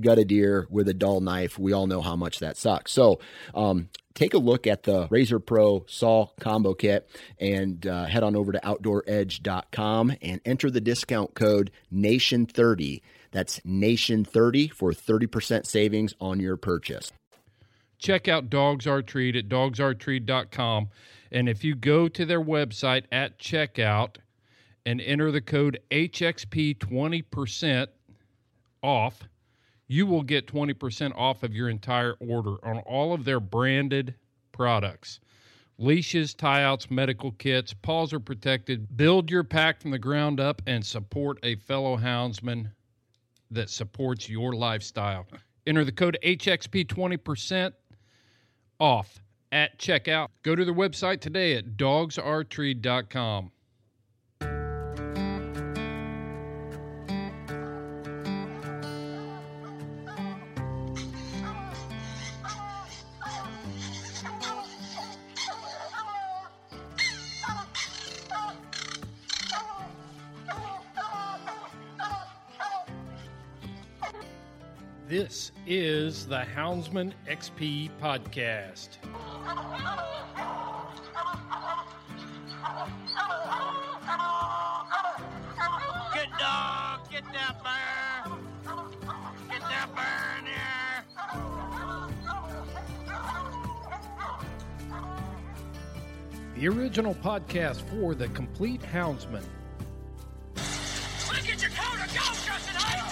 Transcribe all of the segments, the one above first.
gut a deer with a dull knife, we all know how much that sucks. So, um, take a look at the Razor Pro Saw Combo Kit and uh, head on over to OutdoorEdge.com and enter the discount code NATION30. That's NATION30 for 30% savings on your purchase. Check out Dogs Are Treat at dogsaretreat.com. And if you go to their website at checkout and enter the code HXP 20% off, you will get 20% off of your entire order on all of their branded products. Leashes, tie outs, medical kits, paws are protected. Build your pack from the ground up and support a fellow houndsman that supports your lifestyle. Enter the code HXP 20% off at checkout. Go to their website today at dogsaretreat.com. This is the Houndsman XP podcast. Good dog, get that bear. Get that bear in there. The original podcast for the complete houndsman. Look at your coat of go, Justin Hyde.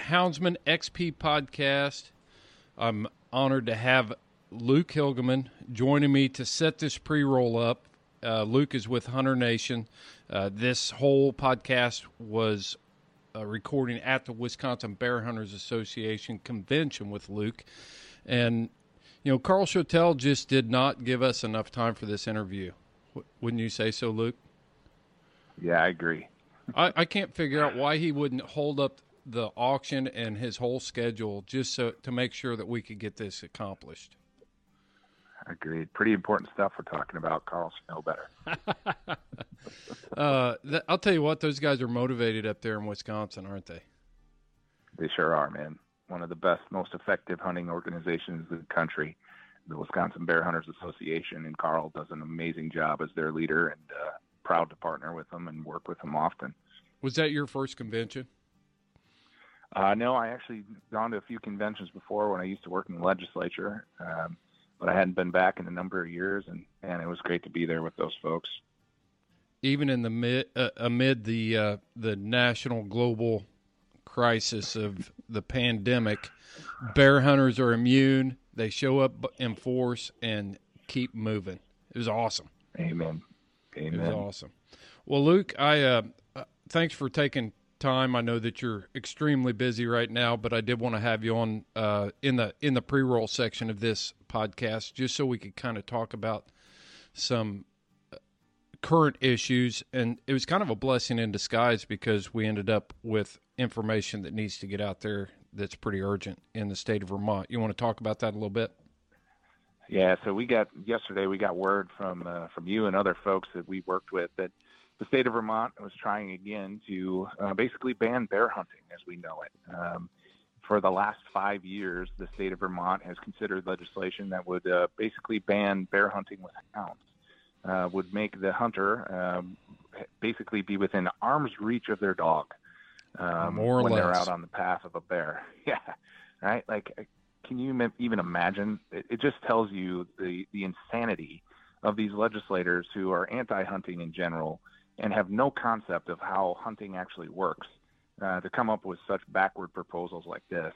Houndsman XP podcast, I'm honored to have Luke Hilgemann joining me to set this pre roll up. Uh, Luke is with Hunter Nation. Uh, this whole podcast was uh, recording at the Wisconsin Bear Hunters Association convention with Luke. And, you know, Carl Schoettel just did not give us enough time for this interview. W- wouldn't you say so, Luke? Yeah, I agree. I, I can't figure out why he wouldn't hold up the auction and his whole schedule just so to make sure that we could get this accomplished. Agreed. Pretty important stuff we're talking about. Carl should know better. Uh, th- I'll tell you what; those guys are motivated up there in Wisconsin, aren't they? They sure are, man. One of the best, most effective hunting organizations in the country, the Wisconsin Bear Hunters Association, and Carl does an amazing job as their leader, and uh, proud to partner with them and work with them often. Was that your first convention? Uh, no, I actually gone to a few conventions before when I used to work in the legislature, um, but I hadn't been back in a number of years, and and it was great to be there with those folks. Even in the mid, uh, amid the uh, the national global crisis of the pandemic, bear hunters are immune. They show up in force and keep moving. It was awesome. Amen. It was awesome. Well, Luke, I uh, uh, thanks for taking time. I know that you're extremely busy right now, but I did want to have you on uh, in the in the pre roll section of this podcast, just so we could kind of talk about some uh, current issues. And it was kind of a blessing in disguise because we ended up with information that needs to get out there that's pretty urgent in the state of Vermont. You want to talk about that a little bit? Yeah, so we got yesterday. We got word from uh, from you and other folks that we worked with that the state of Vermont was trying again to uh, basically ban bear hunting as we know it. Um, for the last five years, the state of Vermont has considered legislation that would uh, basically ban bear hunting with hounds, uh, would make the hunter um, basically be within arm's reach of their dog um, More or when they're out on the path of a bear. Yeah, right. Like, uh, can you even imagine? It, it just tells you the the insanity of these legislators who are anti-hunting in general and have no concept of how hunting actually works uh, to come up with such backward proposals like this.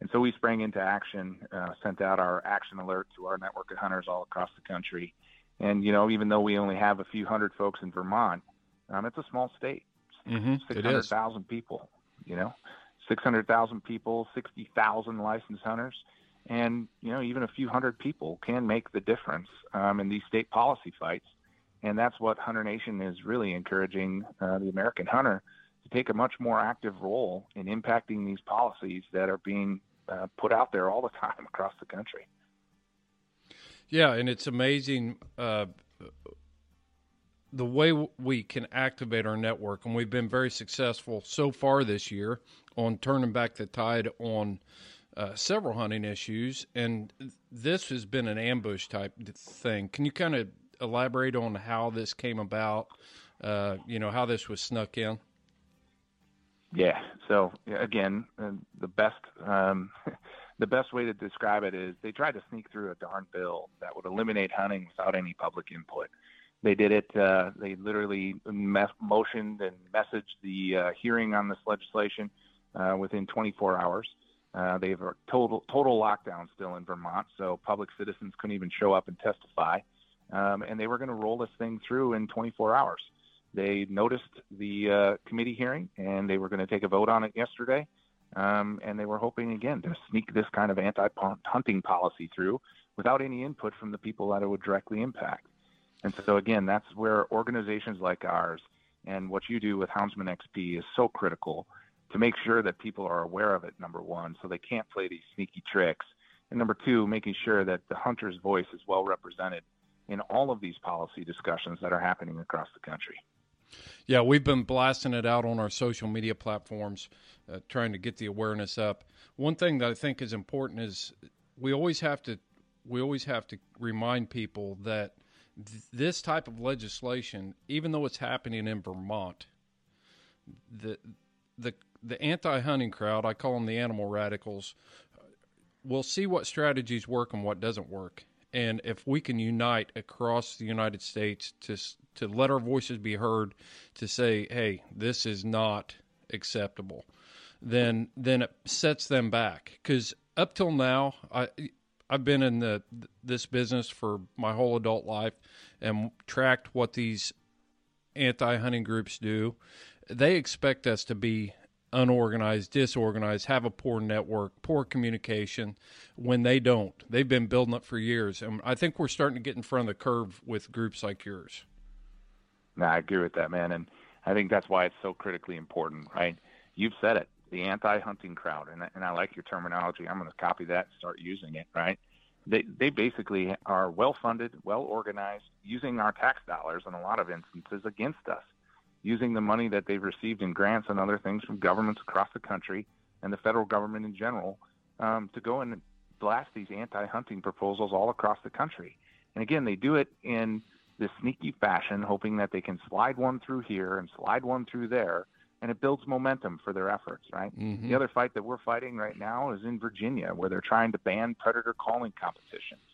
And so we sprang into action, uh, sent out our action alert to our network of hunters all across the country. And, you know, even though we only have a few hundred folks in Vermont, um, it's a small state, Mm-hmm. 600,000 people, you know, 600,000 people, 60,000 licensed hunters. And, you know, even a few hundred people can make the difference um, in these state policy fights. And that's what Hunter Nation is really encouraging uh, the American hunter to take a much more active role in impacting these policies that are being uh, put out there all the time across the country. Yeah, and it's amazing uh, the way we can activate our network, and we've been very successful so far this year on turning back the tide on uh, several hunting issues. And this has been an ambush type thing. Can you kind of elaborate on how this came about? Uh, you know how this was snuck in. Yeah. So again, uh, the best um, the best way to describe it is they tried to sneak through a darn bill that would eliminate hunting without any public input. They did it. Uh, they literally me- motioned and messaged the uh, hearing on this legislation uh, within 24 hours. Uh, they have a total total lockdown still in Vermont, so public citizens couldn't even show up and testify. Um, and they were going to roll this thing through in 24 hours. They noticed the uh, committee hearing and they were going to take a vote on it yesterday. Um, and they were hoping again to sneak this kind of anti-hunting policy through without any input from the people that it would directly impact. And so again, that's where organizations like ours and what you do with Houndsman XP is so critical to make sure that people are aware of it. Number one, so they can't play these sneaky tricks. And number two, making sure that the hunter's voice is well represented in all of these policy discussions that are happening across the country. Yeah, we've been blasting it out on our social media platforms, uh, trying to get the awareness up. One thing that I think is important is we always have to we always have to remind people that th- this type of legislation, even though it's happening in Vermont, the the the anti-hunting crowd, I call them the animal radicals, will see what strategies work and what doesn't work. And if we can unite across the United States to to let our voices be heard, to say, "Hey, this is not acceptable," then then it sets them back. Because up till now, I I've been in the this business for my whole adult life and tracked what these anti-hunting groups do. They expect us to be unorganized, disorganized, have a poor network, poor communication when they don't. They've been building up for years. And I think we're starting to get in front of the curve with groups like yours. No, I agree with that, man. And I think that's why it's so critically important, right? You've said it, the anti-hunting crowd, and and I like your terminology. I'm going to copy that, and start using it, right? They they basically are well-funded, well-organized, using our tax dollars in a lot of instances against us, using the money that they've received in grants and other things from governments across the country and the federal government in general um, to go and blast these anti-hunting proposals all across the country. And again, they do it in this sneaky fashion, hoping that they can slide one through here and slide one through there, and it builds momentum for their efforts, right? Mm-hmm. The other fight that we're fighting right now is in Virginia, where they're trying to ban predator calling competitions,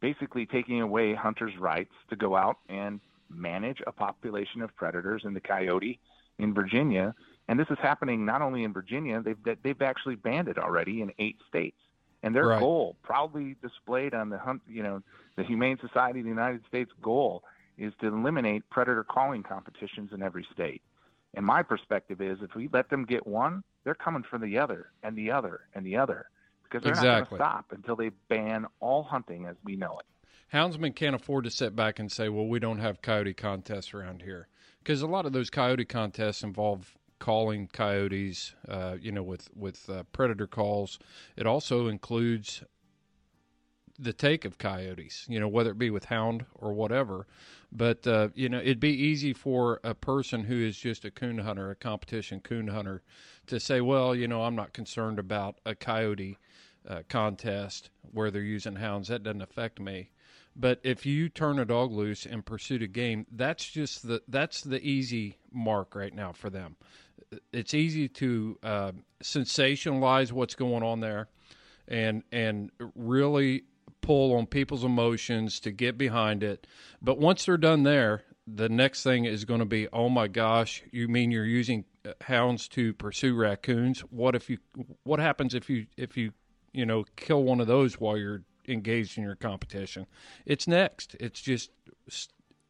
basically taking away hunters' rights to go out and manage a population of predators in the coyote in Virginia. And this is happening not only in Virginia, they've they've actually banned it already in eight states. And their Right. goal, proudly displayed on the hunt, you know, the Humane Society of the United States goal is to eliminate predator calling competitions in every state. And my perspective is if we let them get one, they're coming for the other and the other and the other because they're not going to stop until they ban all hunting as we know it. Houndsmen can't afford to sit back and say, well, we don't have coyote contests around here. Because a lot of those coyote contests involve calling coyotes, uh, you know, with, with uh, predator calls. It also includes the take of coyotes, you know, whether it be with hound or whatever. But, uh, you know, it'd be easy for a person who is just a coon hunter, a competition coon hunter, to say, well, you know, I'm not concerned about a coyote uh, contest where they're using hounds. That doesn't affect me. But if you turn a dog loose and pursue a game, that's just the that's the easy mark right now for them. It's easy to uh, sensationalize what's going on there, and and really pull on people's emotions to get behind it. But once they're done there, the next thing is going to be, oh my gosh, you mean you're using uh, hounds to pursue raccoons? What if you? What happens if you if you you know kill one of those while you're engaged in your competition? It's next. It's just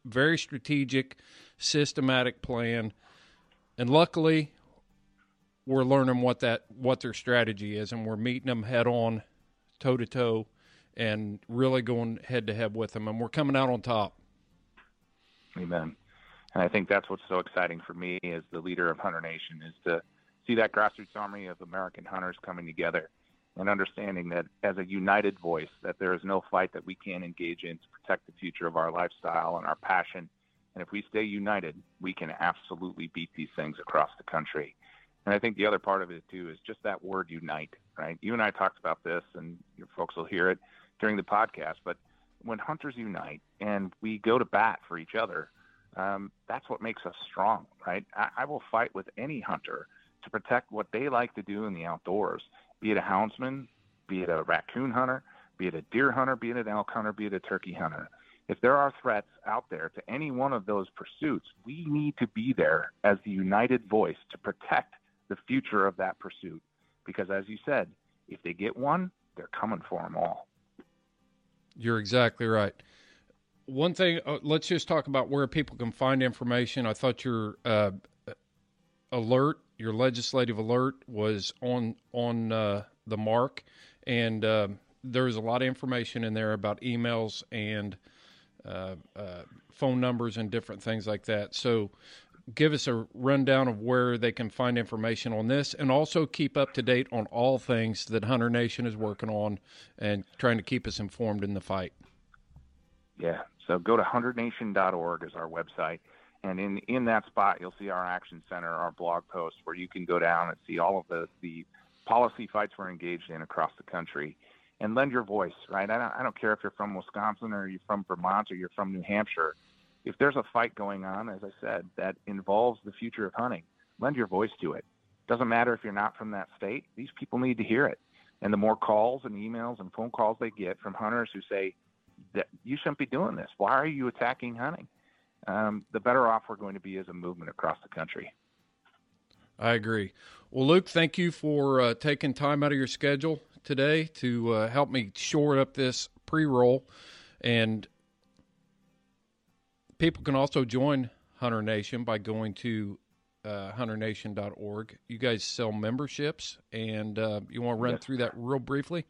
very strategic, systematic plan, and luckily, we're learning what that what their strategy is, and we're meeting them head on, toe to toe, and really going head to head with them, and we're coming out on top. Amen. And I think that's what's so exciting for me as the leader of Hunter Nation is to see that grassroots army of American hunters coming together and understanding that as a united voice that there is no fight that we can't engage in to protect the future of our lifestyle and our passion. And if we stay united, we can absolutely beat these things across the country. And I think the other part of it too is just that word unite, right? You and I talked about this and your folks will hear it during the podcast, but when hunters unite and we go to bat for each other, um, that's what makes us strong, right? I, I will fight with any hunter to protect what they like to do in the outdoors, be it a houndsman, be it a raccoon hunter, be it a deer hunter, be it an elk hunter, be it a turkey hunter. If there are threats out there to any one of those pursuits, we need to be there as the united voice to protect the future of that pursuit. Because as you said, if they get one, they're coming for them all. You're exactly right. One thing, uh, let's just talk about where people can find information. I thought your uh, alert, your legislative alert, was on on uh, the mark, and uh, there's a lot of information in there about emails and uh, uh, phone numbers and different things like that. So, give us a rundown of where they can find information on this, and also keep up to date on all things that Hunter Nation is working on and trying to keep us informed in the fight. Yeah. So go to hunternation.org is our website. And in, in that spot, you'll see our action center, our blog post, where you can go down and see all of the, the policy fights we're engaged in across the country and lend your voice, right? I don't, I don't care if you're from Wisconsin or you're from Vermont or you're from New Hampshire. If there's a fight going on, as I said, that involves the future of hunting, lend your voice to it. Doesn't matter if you're not from that state, these people need to hear it. And the more calls and emails and phone calls they get from hunters who say, that you shouldn't be doing this. Why are you attacking hunting? Um, the better off we're going to be as a movement across the country. I agree. Well, Luke, thank you for uh, taking time out of your schedule today to uh, help me shore up this pre roll. And people can also join Hunter Nation by going to uh, hunternation.org. You guys sell memberships, and uh, you want to run Yes. through that real briefly?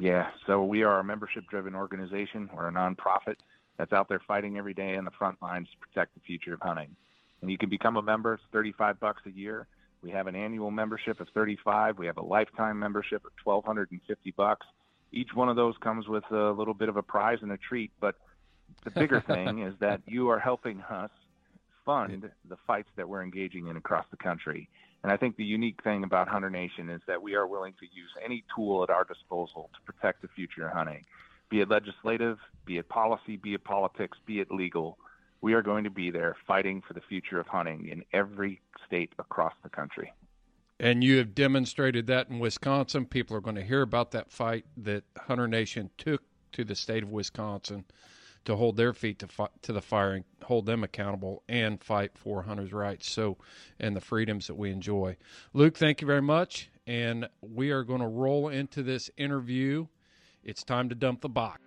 Yeah, so we are a membership driven organization. We're a nonprofit that's out there fighting every day in the front lines to protect the future of hunting. And you can become a member, it's 35 bucks a year. We have an annual membership of 35. We have a lifetime membership of 1250 bucks. Each one of those comes with a little bit of a prize and a treat, but the bigger thing is that you are helping us fund the fights that we're engaging in across the country. And I think the unique thing about Hunter Nation is that we are willing to use any tool at our disposal to protect the future of hunting, be it legislative, be it policy, be it politics, be it legal. We are going to be there fighting for the future of hunting in every state across the country. And you have demonstrated that in Wisconsin. People are going to hear about that fight that Hunter Nation took to the state of Wisconsin to hold their feet to, fi- to the fire and hold them accountable and fight for hunters' rights so and the freedoms that we enjoy. Luke, thank you very much. And we are going to roll into this interview. It's time to dump the box.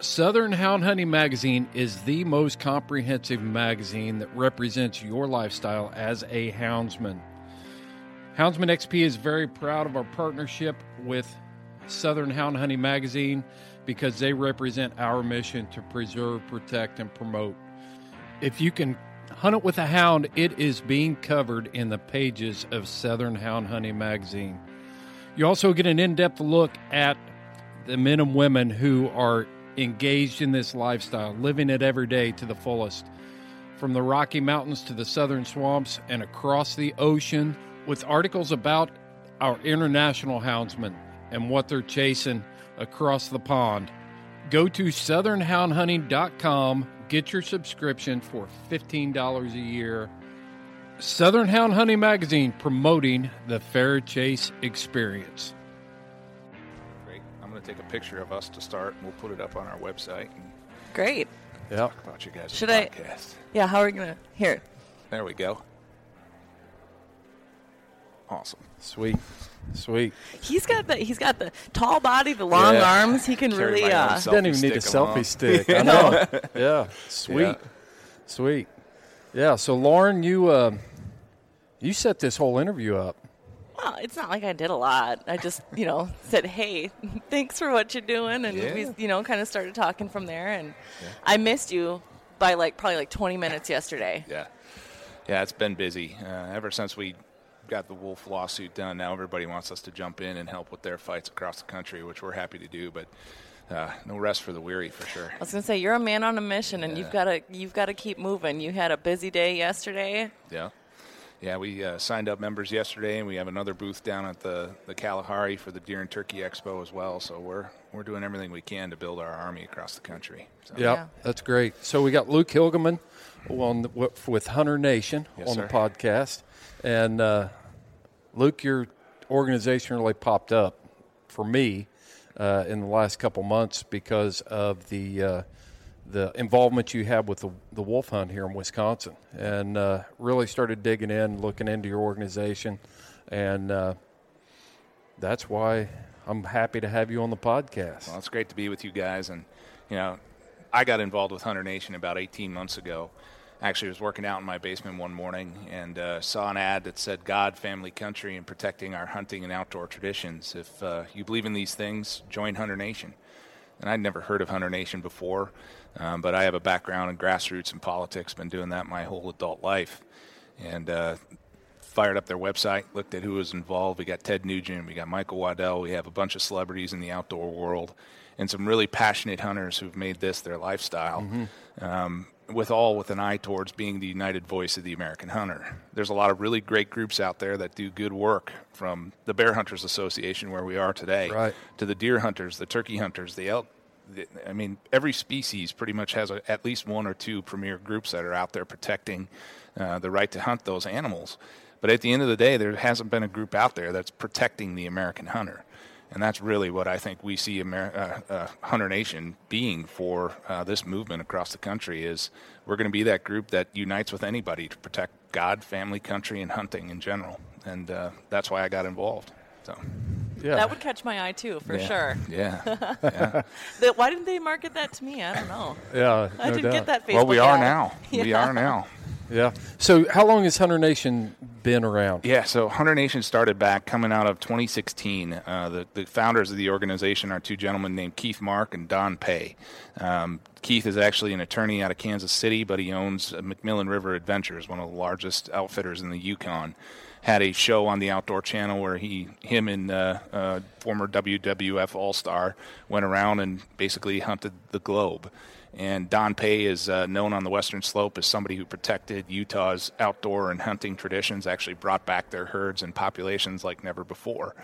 Southern Hound Hunting Magazine is the most comprehensive magazine that represents your lifestyle as a houndsman. Houndsman XP is very proud of our partnership with Southern Hound Hunting Magazine because they represent our mission to preserve, protect, and promote. If you can hunt it with a hound, it is being covered in the pages of Southern Hound Hunting Magazine. You also get an in depth look at the men and women who are engaged in this lifestyle, living it every day to the fullest. From the Rocky Mountains to the southern swamps and across the ocean, with articles about our international houndsmen and what they're chasing across the pond. Go to southernhoundhunting.com, get your subscription for $15 a year. Southern Hound Hunting Magazine promoting the fair chase experience. Great. I'm going to take a picture of us to start, and we'll put it up on our website and Great. Yeah. talk about you guys' Should I? podcast. Yeah. How are we gonna? Here. There we go. Awesome. Sweet. Sweet. He's got the he's got the tall body, the long Yeah. army. He can Carry really. my own Uh, selfie Doesn't even need a stick along. selfie stick. I know. yeah. Sweet. Yeah. Sweet. Yeah. So Lauren, you uh, you set this whole interview up. Well, it's not like I did a lot. I just you know said, hey, thanks for what you're doing, and Yeah. we you know kind of started talking from there. And I missed you by like probably like 20 minutes yesterday. Yeah. Yeah, it's been busy. Uh, ever since we got the Wolf lawsuit done, now everybody wants us to jump in and help with their fights across the country, which we're happy to do, but uh, no rest for the weary for sure. I was gonna say you're a man on a mission, and you've got to you've got to keep moving. You had a busy day yesterday. Yeah. Yeah, we uh, signed up members yesterday, and we have another booth down at the, the Kalahari for the Deer and Turkey Expo as well. So we're we're doing everything we can to build our army across the country. So. Yep, that's great. So we got Luke Hilgemann on the, with Hunter Nation Yes, on sir. the podcast, and uh, Luke, your organization really popped up for me uh, in the last couple months because of the uh, the involvement you have with the, the wolf hunt here in Wisconsin, and uh, really started digging in, looking into your organization, and uh, that's why I'm happy to have you on the podcast. Well, it's great to be with you guys. And, you know, I got involved with Hunter Nation about 18 months ago. Actually, I was working out in my basement one morning and uh, saw an ad that said God, family, country, and protecting our hunting and outdoor traditions. If uh, you believe in these things, join Hunter Nation. And I'd never heard of Hunter Nation before, um, but I have a background in grassroots and politics, been doing that my whole adult life. And uh, fired up their website, looked at who was involved. We got Ted Nugent, we got Michael Waddell, we have a bunch of celebrities in the outdoor world, and some really passionate hunters who've made this their lifestyle. Um, with all with an eye towards being the united voice of the American hunter. There's a lot of really great groups out there that do good work, from the Bear Hunters Association, where we are today, Right. to the deer hunters, the turkey hunters, the elk. I mean, every species pretty much has a, at least one or two premier groups that are out there protecting uh, the right to hunt those animals. But at the end of the day, there hasn't been a group out there that's protecting the American hunter. And that's really what I think we see Amer- uh, uh, Hunter Nation being for uh, this movement across the country is we're going to be that group that unites with anybody to protect God, family, country, and hunting in general. And uh, that's why I got involved. So, Yeah. That would catch my eye too, for Yeah. sure. Yeah. Yeah. The- why didn't they market that to me? I don't know. Yeah, I no didn't doubt. get that Facebook well, we are ad. now. We are now. Yeah. So, how long has Hunter Nation been around? Yeah, so Hunter Nation started back coming out of 2016. Uh, the, the founders of the organization are two gentlemen named Keith Mark and Don Peay. Um, Keith is actually an attorney out of Kansas City, but he owns uh, MacMillan River Adventures, one of the largest outfitters in the Yukon. Had a show on the Outdoor Channel where he, him and uh, uh, former WWF All Star went around and basically hunted the globe. And Don Peay is uh, known on the Western Slope as somebody who protected Utah's outdoor and hunting traditions, actually brought back their herds and populations like never before.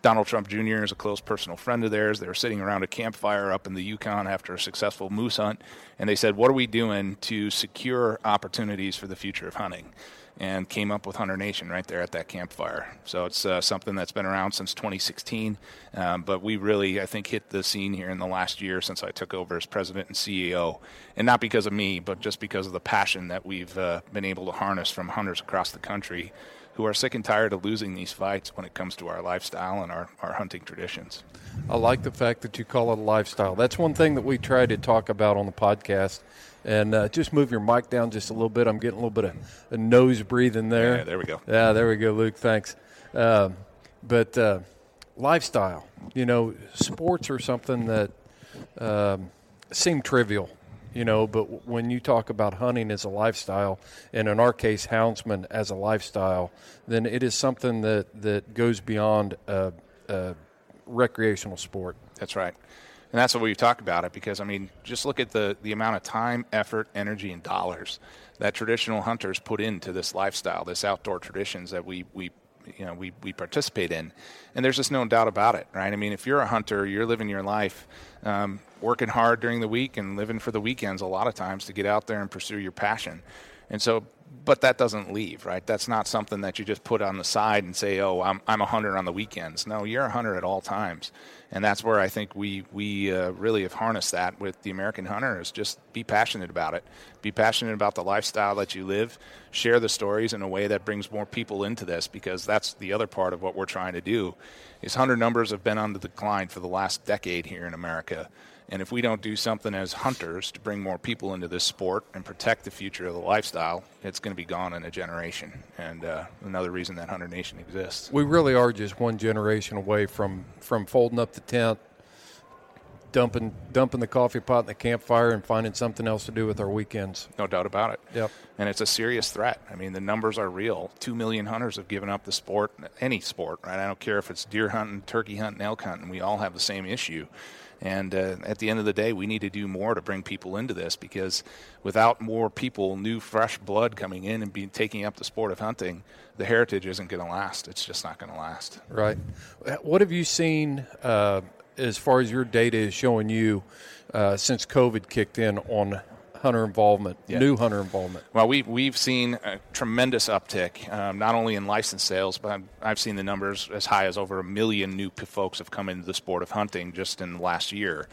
Donald Trump Jr. is a close personal friend of theirs. They were sitting around a campfire up in the Yukon after a successful moose hunt, and they said, What are we doing to secure opportunities for the future of hunting? And came up with Hunter Nation right there at that campfire. So it's uh, something that's been around since 2016, um, but we really, I think, hit the scene here in the last year since I took over as president and CEO, and not because of me, but just because of the passion that we've uh, been able to harness from hunters across the country who are sick and tired of losing these fights when it comes to our lifestyle and our, our hunting traditions. I like the fact that you call it a lifestyle. That's one thing that we try to talk about on the podcast. And uh, just move your mic down just a little bit. I'm getting a little bit of a nose breathing there. Yeah, there we go. Yeah, there we go, Luke. Thanks. Um, but uh, lifestyle, you know, sports are something that um, seem trivial, you know, but when you talk about hunting as a lifestyle, and in our case, houndsman as a lifestyle, then it is something that, that goes beyond a, a recreational sport. That's right. And that's what we talk about it because I mean, just look at the the amount of time, effort, energy, and dollars that traditional hunters put into this lifestyle, this outdoor traditions that we we you know we, we participate in, and there's just no doubt about it, right? I mean, if you're a hunter, you're living your life, um, working hard during the week and living for the weekends a lot of times to get out there and pursue your passion, and so. But that doesn't leave, right? That's not something that you just put on the side and say, "Oh, I'm I'm a hunter on the weekends." No, you're a hunter at all times, and that's where I think we we uh, really have harnessed that with the American hunter is just be passionate about it, be passionate about the lifestyle that you live, share the stories in a way that brings more people into this because that's the other part of what we're trying to do. Is hunter numbers have been on the decline for the last decade here in America. And if we don't do something as hunters to bring more people into this sport and protect the future of the lifestyle, it's going to be gone in a generation. And uh, another reason that Hunter Nation exists. We really are just one generation away from, from folding up the tent, dumping dumping the coffee pot in the campfire, and finding something else to do with our weekends. No doubt about it. Yep. And it's a serious threat. I mean, the numbers are real. Two million hunters have given up the sport, any sport, right? I don't care if it's deer hunting, turkey hunting, elk hunting. We all have the same issue. And uh, at the end of the day, we need to do more to bring people into this because without more people, new, fresh blood coming in and be, taking up the sport of hunting, the heritage isn't going to last. It's just not going to last. Right. What have you seen uh, as far as your data is showing you uh, since COVID kicked in on hunter involvement, Yeah. new hunter involvement? Well, we've, we've seen a tremendous uptick, um, not only in license sales, but I've, I've seen the numbers as high as over a million new folks have come into the sport of hunting just in the last year,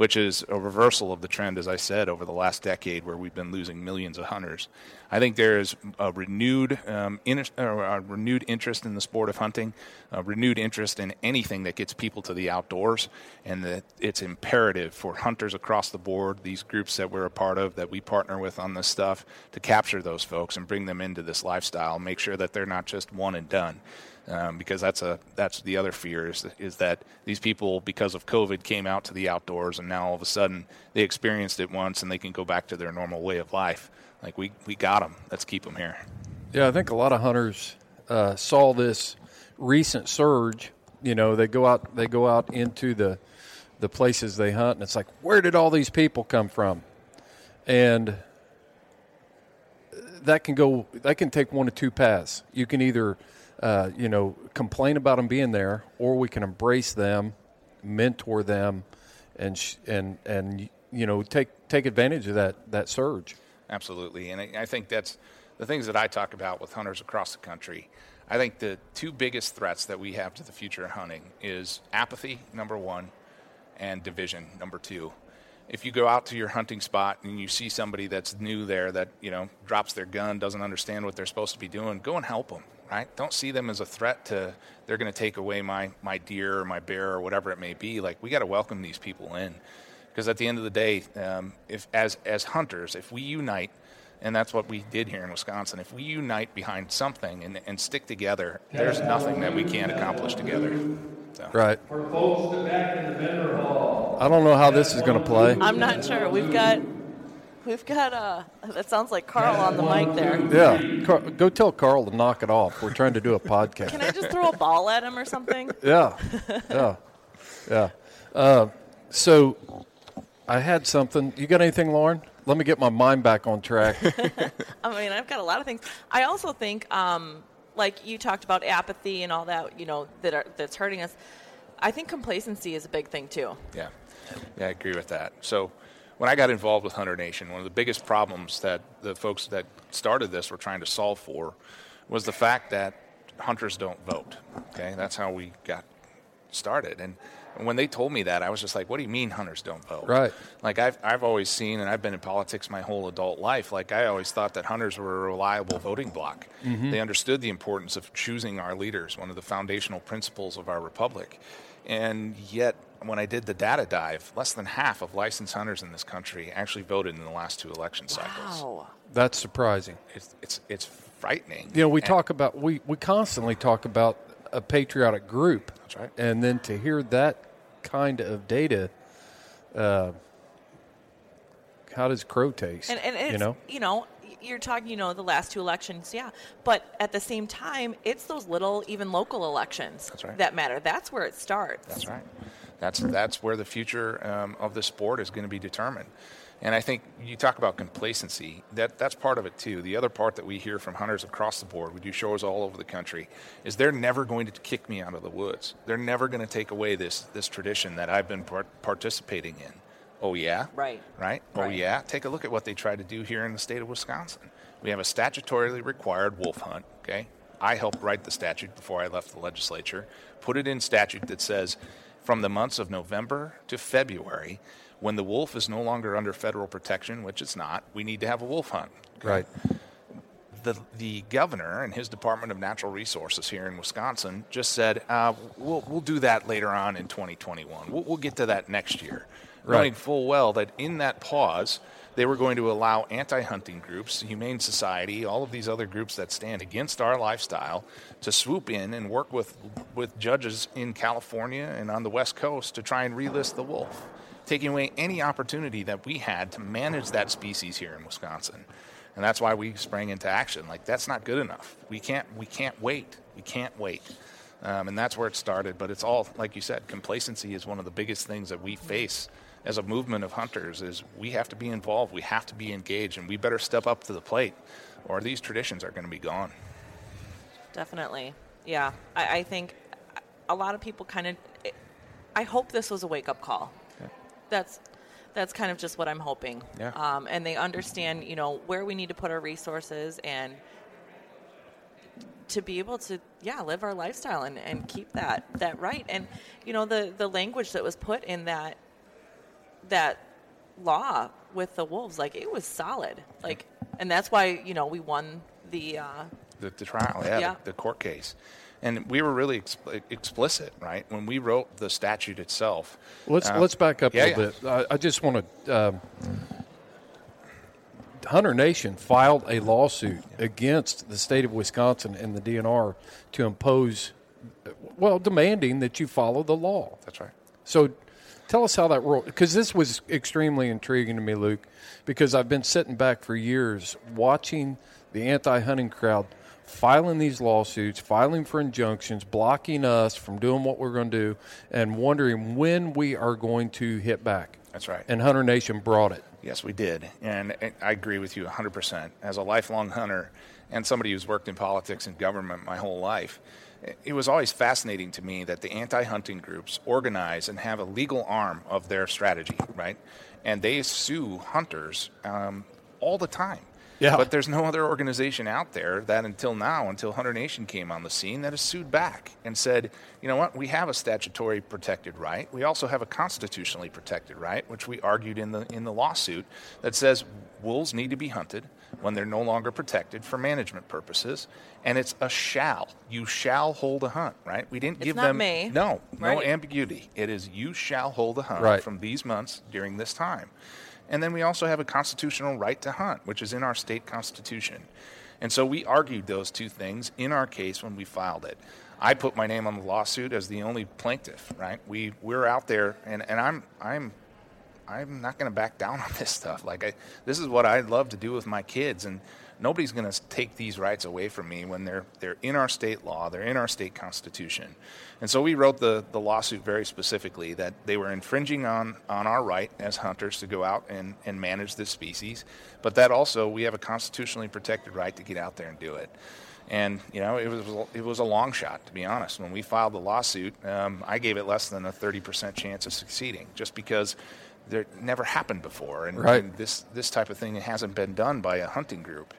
which is a reversal of the trend, as I said, over the last decade where we've been losing millions of hunters. I think there is a renewed, um, in, a renewed interest in the sport of hunting, a renewed interest in anything that gets people to the outdoors, and that it's imperative for hunters across the board, these groups that we're a part of, that we partner with on this stuff, to capture those folks and bring them into this lifestyle. Make sure that they're not just one and done. Um, because that's a that's the other fear is, is that these people because of COVID came out to the outdoors and now all of a sudden they experienced it once and they can go back to their normal way of life. Like we we got them. Let's keep them here. Yeah, I think a lot of hunters uh, saw this recent surge. You know, they go out they go out into the the places they hunt, and it's like, where did all these people come from? And that can go that can take one of two paths. You can either uh, you know complain about them being there, or we can embrace them, mentor them, and sh- and and you know take take advantage of that that surge. Absolutely, and I, I think that's the things that I talk about with hunters across the country. I think the two biggest threats that we have to the future of hunting is apathy, number one, and division, number two. If you go out to your hunting spot and you see somebody that's new there that you know drops their gun, doesn't understand what they're supposed to be doing, go and help them. right? Don't see them as a threat to they're going to take away my my deer or my bear or whatever it may be. Like we got to welcome these people in, because at the end of the day, um, if as as hunters, if we unite. And that's what we did here in Wisconsin. If we unite behind something and, and stick together, there's nothing that we can't accomplish together. So. Right. For folks that back in the vendor hall. I don't know how this is going to play. I'm not sure. We've got, we've got. Uh, that sounds like Carl on the mic there. Yeah, Car- go tell Carl to knock it off. We're trying to do a podcast. Can I just throw a ball at him or something? Yeah, yeah, yeah. Uh, so I had something. You got anything, Lauren? Let me get my mind back on track. I mean, I've got a lot of things. I also think, um, like you talked about apathy and all that, you know, that are, that's hurting us. I think complacency is a big thing too. Yeah, yeah, I agree with that. So, when I got involved with Hunter Nation, one of the biggest problems that the folks that started this were trying to solve for was the fact that hunters don't vote. Okay, that's how we got started. And when they told me that, I was just like, "What do you mean hunters don't vote?" Right. Like I've I've always seen, and I've been in politics my whole adult life. Like I always thought that hunters were a reliable voting bloc. Mhm. They understood the importance of choosing our leaders, one of the foundational principles of our republic. And yet, when I did the data dive, less than half of licensed hunters in this country actually voted in the last two election cycles. Wow. That's surprising. It's it's it's frightening. You know, we And- talk about we we constantly talk about a patriotic group. That's right. And then to hear that kind of data, uh, how does crow taste? And, and it's, you know, you know, you're talking, you know, the last two elections, yeah. But at the same time, it's those little, even local elections That's right. that matter. That's where it starts. That's right. That's that's where the future um, of the sport is going to be determined. And I think you talk about complacency. That that's part of it too. The other part that we hear from hunters across the board, we do shows all over the country, is they're never going to kick me out of the woods. They're never going to take away this this tradition that I've been part- participating in. Oh yeah, Right. right. Oh Right. yeah. Take a look at what they tried to do here in the state of Wisconsin. We have a statutorily required wolf hunt. Okay, I helped write the statute before I left the legislature. Put it in statute that says from the months of November to February, when the wolf is no longer under federal protection, which it's not, we need to have a wolf hunt. right? The, the governor and his Department of Natural Resources here in Wisconsin just said, uh, we'll, we'll do that later on in 2021. We'll, we'll get to that next year. Right. Knowing full well that in that pause, they were going to allow anti hunting groups, Humane Society, all of these other groups that stand against our lifestyle to swoop in and work with, with judges in California and on the West Coast to try and relist the wolf, taking away any opportunity that we had to manage that species here in Wisconsin. And that's why we sprang into action. Like that's not good enough. We can't we can't wait. We can't wait. Um, and that's where it started. But it's all like you said. Complacency is one of the biggest things that we face as a movement of hunters. Is we have to be involved. We have to be engaged, and we better step up to the plate, or these traditions are going to be gone. Definitely. Yeah. I, I think a lot of people kind of. I hope this was a wake up call. That's that's kind of just what I'm hoping. Yeah. Um, and they understand, you know, where we need to put our resources and to be able to, yeah, live our lifestyle and, and keep that that right. And you know, the the language that was put in that that law with the wolves, like it was solid. Like, and that's why you know we won the. Uh, the, the trial, yeah, Yeah. The, the court case. And we were really expl- explicit, right? When we wrote the statute itself. Let's uh, let's back up yeah, a little yeah. bit. I, I just want to. Um, Hunter Nation filed a lawsuit against the state of Wisconsin and the DNR to impose, well, demanding that you follow the law. That's right. So, tell us how that rolled because this was extremely intriguing to me, Luke, because I've been sitting back for years watching the anti-hunting crowd filing these lawsuits, filing for injunctions, blocking us from doing what we're going to do, and wondering when we are going to hit back. That's right. And Hunter Nation brought it. Yes, we did. And I agree with you 100%. As a lifelong hunter and somebody who's worked in politics and government my whole life, it was always fascinating to me that the anti hunting groups organize and have a legal arm of their strategy, right? And they sue hunters um, all the time. Yeah. But there's no other organization out there that until now, until Hunter Nation came on the scene, that has sued back and said, you know what, we have a statutory protected right. We also have a constitutionally protected right, which we argued in the in the lawsuit that says wolves need to be hunted when they're no longer protected for management purposes. And it's a shall. You shall hold a hunt, right? We didn't It's give not them may, no, no ambiguity. It is you shall hold a hunt Right. from these months during this time. And then we also have a constitutional right to hunt, which is in our state constitution. And so we argued those two things in our case when we filed it. I put my name on the lawsuit as the only plaintiff, right? We we're out there and, and I'm I'm I'm not going to back down on this stuff. Like I, this is what I love to do with my kids, and nobody's going to take these rights away from me when they're they're in our state law, they're in our state constitution. And so we wrote the, the lawsuit very specifically that they were infringing on, on our right as hunters to go out and, and manage this species, but that also we have a constitutionally protected right to get out there and do it. And you know, it was it was a long shot to be honest. When we filed the lawsuit, um, I gave it less than a thirty percent chance of succeeding, just because there never happened before, and, Right. and this this type of thing hasn't been done by a hunting group.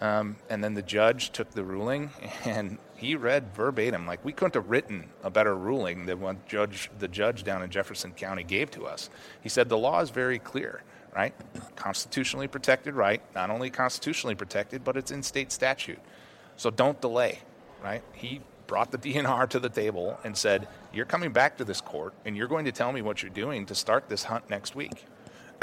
Um, and then the judge took the ruling, and he read verbatim. Like we couldn't have written a better ruling than what judge the judge down in Jefferson County gave to us. He said the law is very clear, right? Constitutionally protected right, not only constitutionally protected, but it's in state statute. So don't delay, right? He brought the DNR to the table and said, "You're coming back to this court, and you're going to tell me what you're doing to start this hunt next week."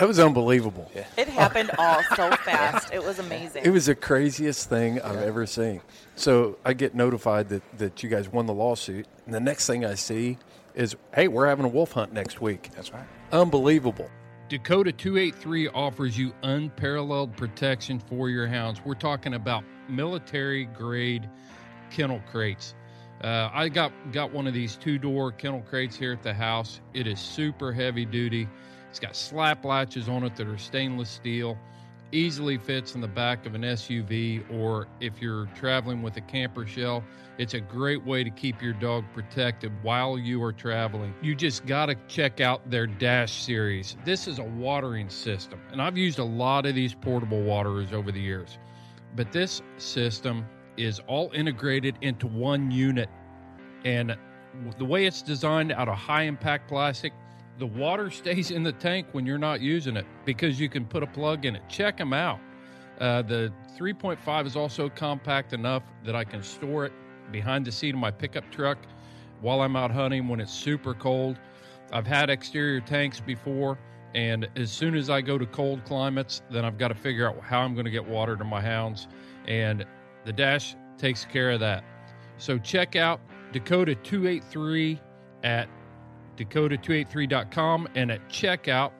That was unbelievable. It happened all so fast. It was amazing. It was the craziest thing I've ever seen. So I get notified that, that you guys won the lawsuit, and the next thing I see is, hey, we're having a wolf hunt next week. That's right. Unbelievable. Dakota 283 offers you unparalleled protection for your hounds. We're talking about military grade kennel crates. Uh, I got got one of these two door kennel crates here at the house. It is super heavy duty. It's got slap latches on it that are stainless steel. Easily fits in the back of an SUV, or if you're traveling with a camper shell, it's a great way to keep your dog protected while you are traveling. You just got to check out their Dash series. This is a watering system, and I've used a lot of these portable waterers over the years. But this system is all integrated into one unit. And the way it's designed out of high impact plastic, the water stays in the tank when you're not using it because you can put a plug in it. Check them out. Uh, the 3.5 is also compact enough that I can store it behind the seat of my pickup truck while I'm out hunting when it's super cold. I've had exterior tanks before, and as soon as I go to cold climates, then I've got to figure out how I'm going to get water to my hounds, and the Dash takes care of that. So check out Dakota 283 at dakota283.com and at checkout,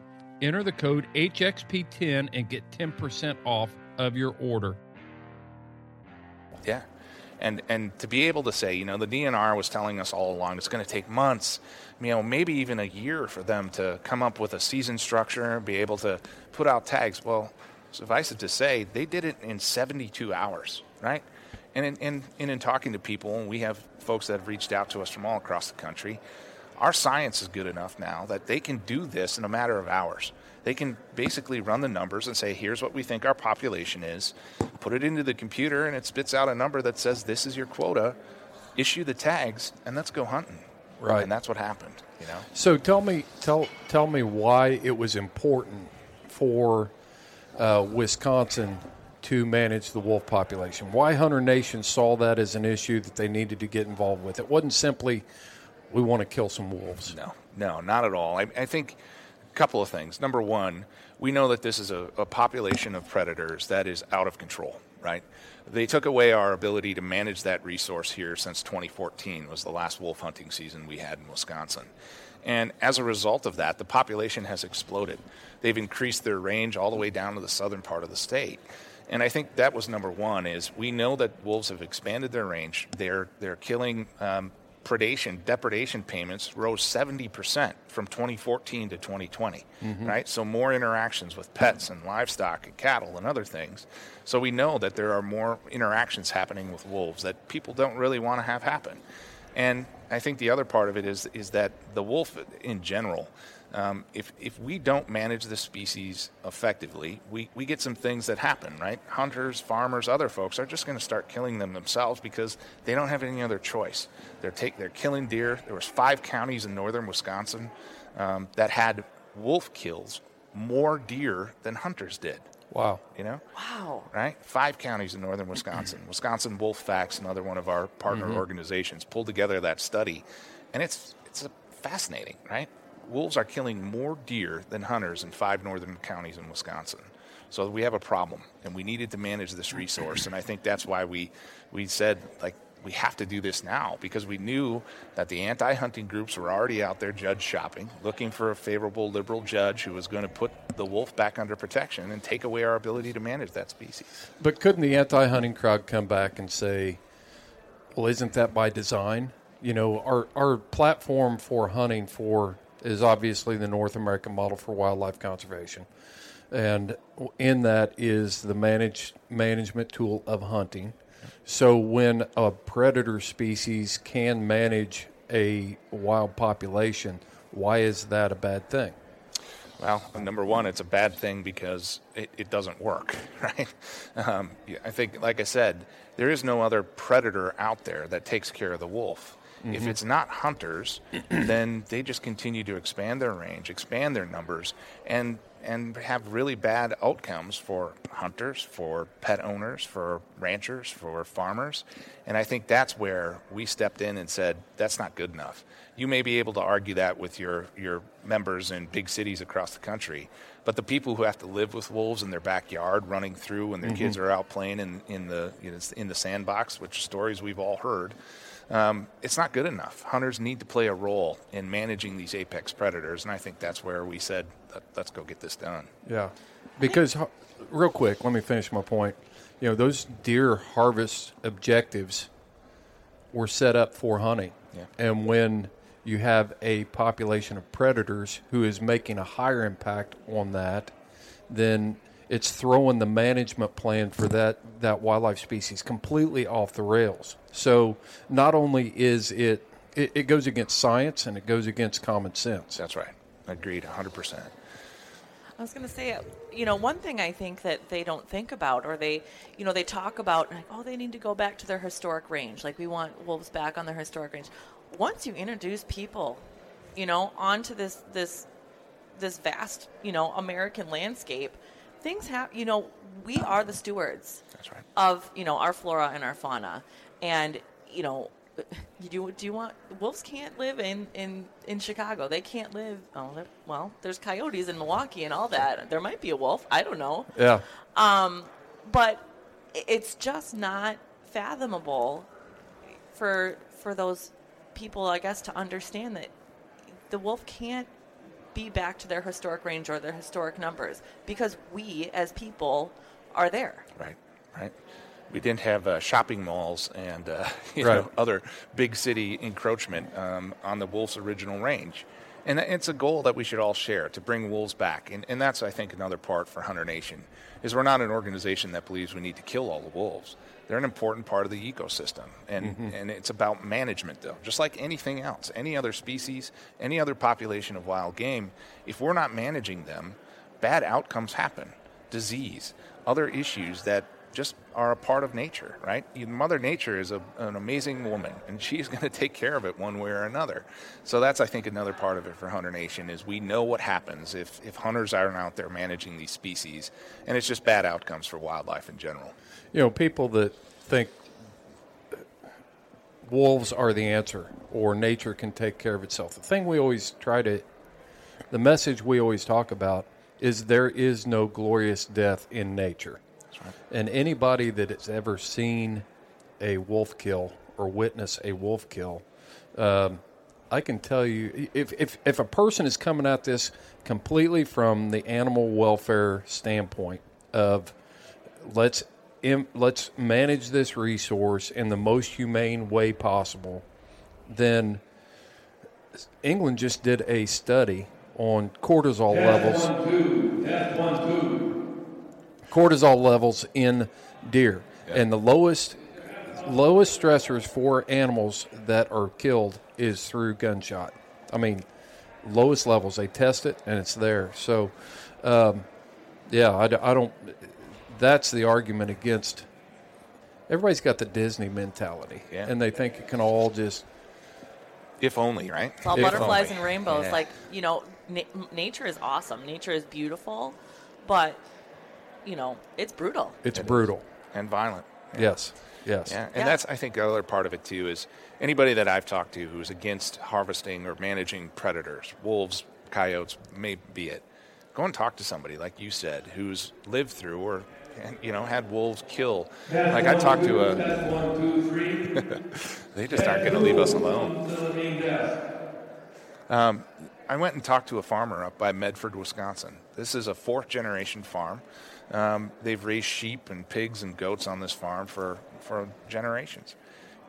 enter the code HXP10 and get 10% off of your order. Yeah. And and to be able to say, you know, the DNR was telling us all along it's going to take months, you know, maybe even a year for them to come up with a season structure, be able to put out tags. Well, suffice it to say, they did it in 72 hours, right? And in, in, and in talking to people, we have folks that have reached out to us from all across the country, our science is good enough now that they can do this in a matter of hours. They can basically run the numbers and say, here's what we think our population is, put it into the computer, and it spits out a number that says, this is your quota, issue the tags, and let's go hunting. Right. And that's what happened, you know? So tell me, tell tell me why it was important for uh, Wisconsin to manage the wolf population. Why Hunter Nation saw that as an issue that they needed to get involved with. It wasn't simply we want to kill some wolves. No, no, not at all. I, I think a couple of things. Number one, we know that this is a, a population of predators that is out of control, right? They took away our ability to manage that resource here since 2014 was the last wolf hunting season we had in Wisconsin. And as a result of that, the population has exploded. They've increased their range all the way down to the southern part of the state. And I think that was number one is we know that wolves have expanded their range. They're, they're killing um, predation, depredation payments rose 70% from 2014 to 2020, Mhm. right? So more interactions with pets and livestock and cattle and other things. So we know that there are more interactions happening with wolves that people don't really want to have happen. And I think the other part of it is is that the wolf in general, Um, if, if we don't manage the species effectively, we, we get some things that happen, right? Hunters, farmers, other folks are just going to start killing them themselves because they don't have any other choice. They're, take, they're killing deer. There was five counties in northern Wisconsin um, that had wolf kills more deer than hunters did. Wow. You know? Wow. Right? Five counties in northern Wisconsin. Wisconsin Wolf Facts, another one of our partner Mhm. organizations, pulled together that study. And it's it's a fascinating, right? Wolves are killing more deer than hunters in five northern counties in Wisconsin. So we have a problem and we needed to manage this resource. And I think that's why we we said like we have to do this now because we knew that the anti-hunting groups were already out there judge shopping, looking for a favorable liberal judge who was going to put the wolf back under protection and take away our ability to manage that species. But couldn't the anti-hunting crowd come back and say, "Well, isn't that by design?" You know, our our platform for hunting for is obviously the North American model for wildlife conservation, and in that is the managed management tool of hunting. So when a predator species can manage a wild population, why is that a bad thing? Well, number one, it's a bad thing because it, it doesn't work, right? Um, I think, like I said, there is no other predator out there that takes care of the wolf. If Mhm. it's not hunters, then they just continue to expand their range, expand their numbers, and and have really bad outcomes for hunters, for pet owners, for ranchers, for farmers. And I think that's where we stepped in and said, that's not good enough. You may be able to argue that with your, your members in big cities across the country, but the people who have to live with wolves in their backyard running through when their kids Mhm. are out playing in, in, the, you know, in the sandbox, which stories we've all heard, um, it's not good enough. Hunters need to play a role in managing these apex predators, and I think that's where we said, "Let- let's go get this done. Yeah, because real quick, let me finish my point. You know, those deer harvest objectives were set up for hunting, Yeah. and when you have a population of predators who is making a higher impact on that, then it's throwing the management plan for that that wildlife species completely off the rails. So not only is it it, it goes against science and it goes against common sense. That's right. Agreed, 100%. I was going to say, you know, one thing I think that they don't think about, or they, you know, they talk about, like, oh, they need to go back to their historic range. Like, we want wolves back on their historic range. Once you introduce people, you know, onto this this this vast, you know, American landscape, things have, you know, we are the stewards. That's right. Of you know our flora and our fauna, and you know. You do, do you want wolves can't live in, in, in Chicago? They can't live. Oh, well, there's coyotes in Milwaukee and all that. There might be a wolf. I don't know. Yeah. Um, but it's just not fathomable for for those people, I guess, to understand that the wolf can't be back to their historic range or their historic numbers because we, as people, are there. Right, right. We didn't have uh, shopping malls and uh, you Right. know, other big city encroachment um, on the wolf's original range. And it's a goal that we should all share to bring wolves back. And, and that's, I think, another part for Hunter Nation is we're not an organization that believes we need to kill all the wolves. They're an important part of the ecosystem, and, Mhm. and it's about management, though. Just like anything else, any other species, any other population of wild game, if we're not managing them, bad outcomes happen. Disease, other issues that just are a part of nature, right? Mother Nature is a, an amazing woman, and she's going to take care of it one way or another. So that's, I think, another part of it for Hunter Nation is we know what happens if, if hunters aren't out there managing these species, and it's just bad outcomes for wildlife in general. You know, people that think wolves are the answer or nature can take care of itself. The thing we always try to, the message we always talk about is there is no glorious death in nature. And anybody that has ever seen a wolf kill or witness a wolf kill, um, I can tell you if, if, if a person is coming at this completely from the animal welfare standpoint of let's let's manage this resource in the most humane way possible, then England just did a study on cortisol levels cortisol levels in deer and the lowest lowest stressors for animals that are killed is through gunshot i mean lowest levels. They test it and it's there. So, um, yeah, I don't. That's the argument against. Everybody's got the Disney mentality, Yeah. and they think it can all just. If only, right? It's all If butterflies only. and rainbows. Yeah. Like you know, na- nature is awesome. Nature is beautiful, but you know, it's brutal. It's brutal and violent. Yes. Yes. Yeah, and Yeah. that's I think the other part of it too is anybody that I've talked to who's against harvesting or managing predators, wolves, coyotes, may be it. Go and talk to somebody like you said who's lived through or you know had wolves kill. Like I talked to a. they just aren't going to leave us alone. Um, I went and talked to a farmer up by Medford, Wisconsin. This is a fourth generation farm. Um, they've raised sheep and pigs and goats on this farm for, for generations.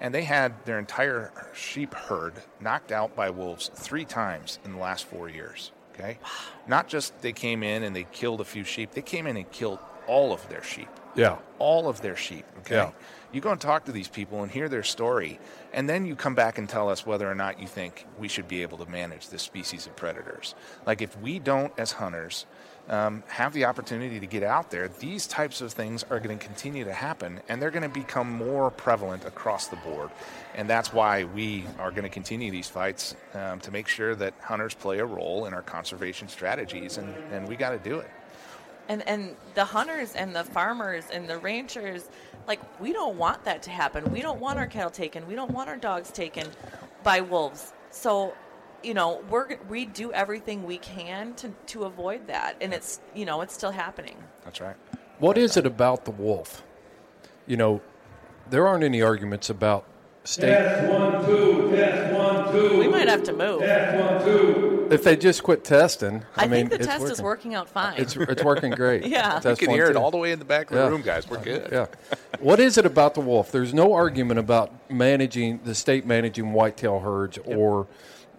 And they had their entire sheep herd knocked out by wolves three times in the last four years. Okay? Not just they came in and they killed a few sheep, they came in and killed all of their sheep Yeah. all of their sheep. Okay, Yeah. you go and talk to these people and hear their story, and then you come back and tell us whether or not you think we should be able to manage this species of predators. Like if we don't, as hunters, um, have the opportunity to get out there, these types of things are going to continue to happen, and they're going to become more prevalent across the board. And that's why we are going to continue these fights um, to make sure that hunters play a role in our conservation strategies, and, and we got to do it. And and the hunters and the farmers and the ranchers, like we don't want that to happen. We don't want our cattle taken. We don't want our dogs taken by wolves. So, you know, we're we do everything we can to to avoid that, and it's you know it's still happening. That's right. What is it about the wolf? You know, there aren't any arguments about state. one, two, test one, two. We might have to move. one, two. If they just quit testing, I, I, mean, think the it's test working. is working out fine. It's it's working great. Yeah. You can one, hear it all the way in the back of the room, guys. We're good. Yeah. What is it about the wolf? There's no argument about managing the state managing whitetail herds or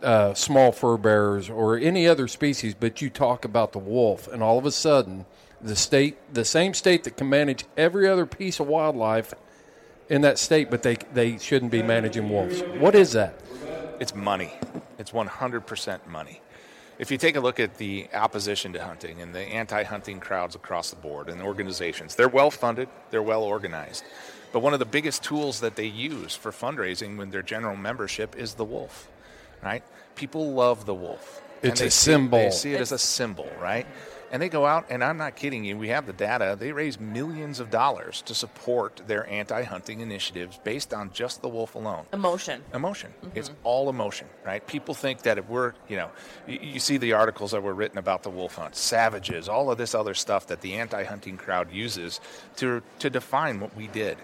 uh, small fur bearers or any other species, but you talk about the wolf, and all of a sudden, the state, the same state that can manage every other piece of wildlife in that state, but they they shouldn't be managing wolves. What is that? It's money. It's 100% money. If you take a look at the opposition to hunting and the anti hunting crowds across the board and organizations, they're well funded, they're well organized. But one of the biggest tools that they use for fundraising with their general membership is the wolf, right? People love the wolf. It's a see- symbol. They see it as a symbol, right? And they go out, and I'm not kidding you, we have the data. They raise millions of dollars to support their anti hunting initiatives based on just the wolf alone Emotion. emotion. Mm-hmm. It's all emotion, right? People think that if we're, you know, you, you see the articles that were written about the wolf hunt, savages, all of this other stuff that the anti-hunting crowd uses to to define what we did.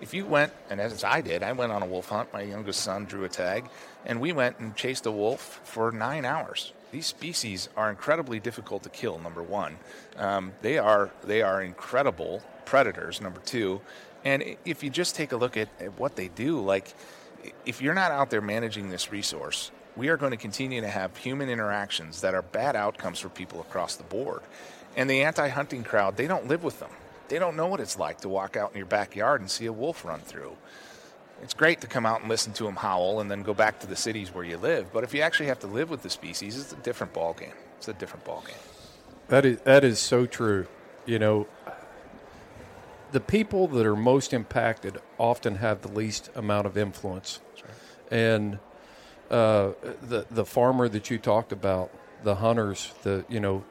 If you went, and as I did, I went on a wolf hunt. My youngest son drew a tag, and we went and chased a wolf for nine hours. These species are incredibly difficult to kill. Number one, um, they are they are incredible predators. Number two, and if you just take a look at, at what they do, like if you're not out there managing this resource, we are going to continue to have human interactions that are bad outcomes for people across the board. And the anti hunting crowd, they don't live with them. They don't know what it's like to walk out in your backyard and see a wolf run through. It's great to come out and listen to them howl and then go back to the cities where you live. But if you actually have to live with the species, it's a different ball game. It's a different ballgame. That is that is so true. You know, the people that are most impacted often have the least amount of influence, and uh, the the farmer that you talked about, the hunters, the you know,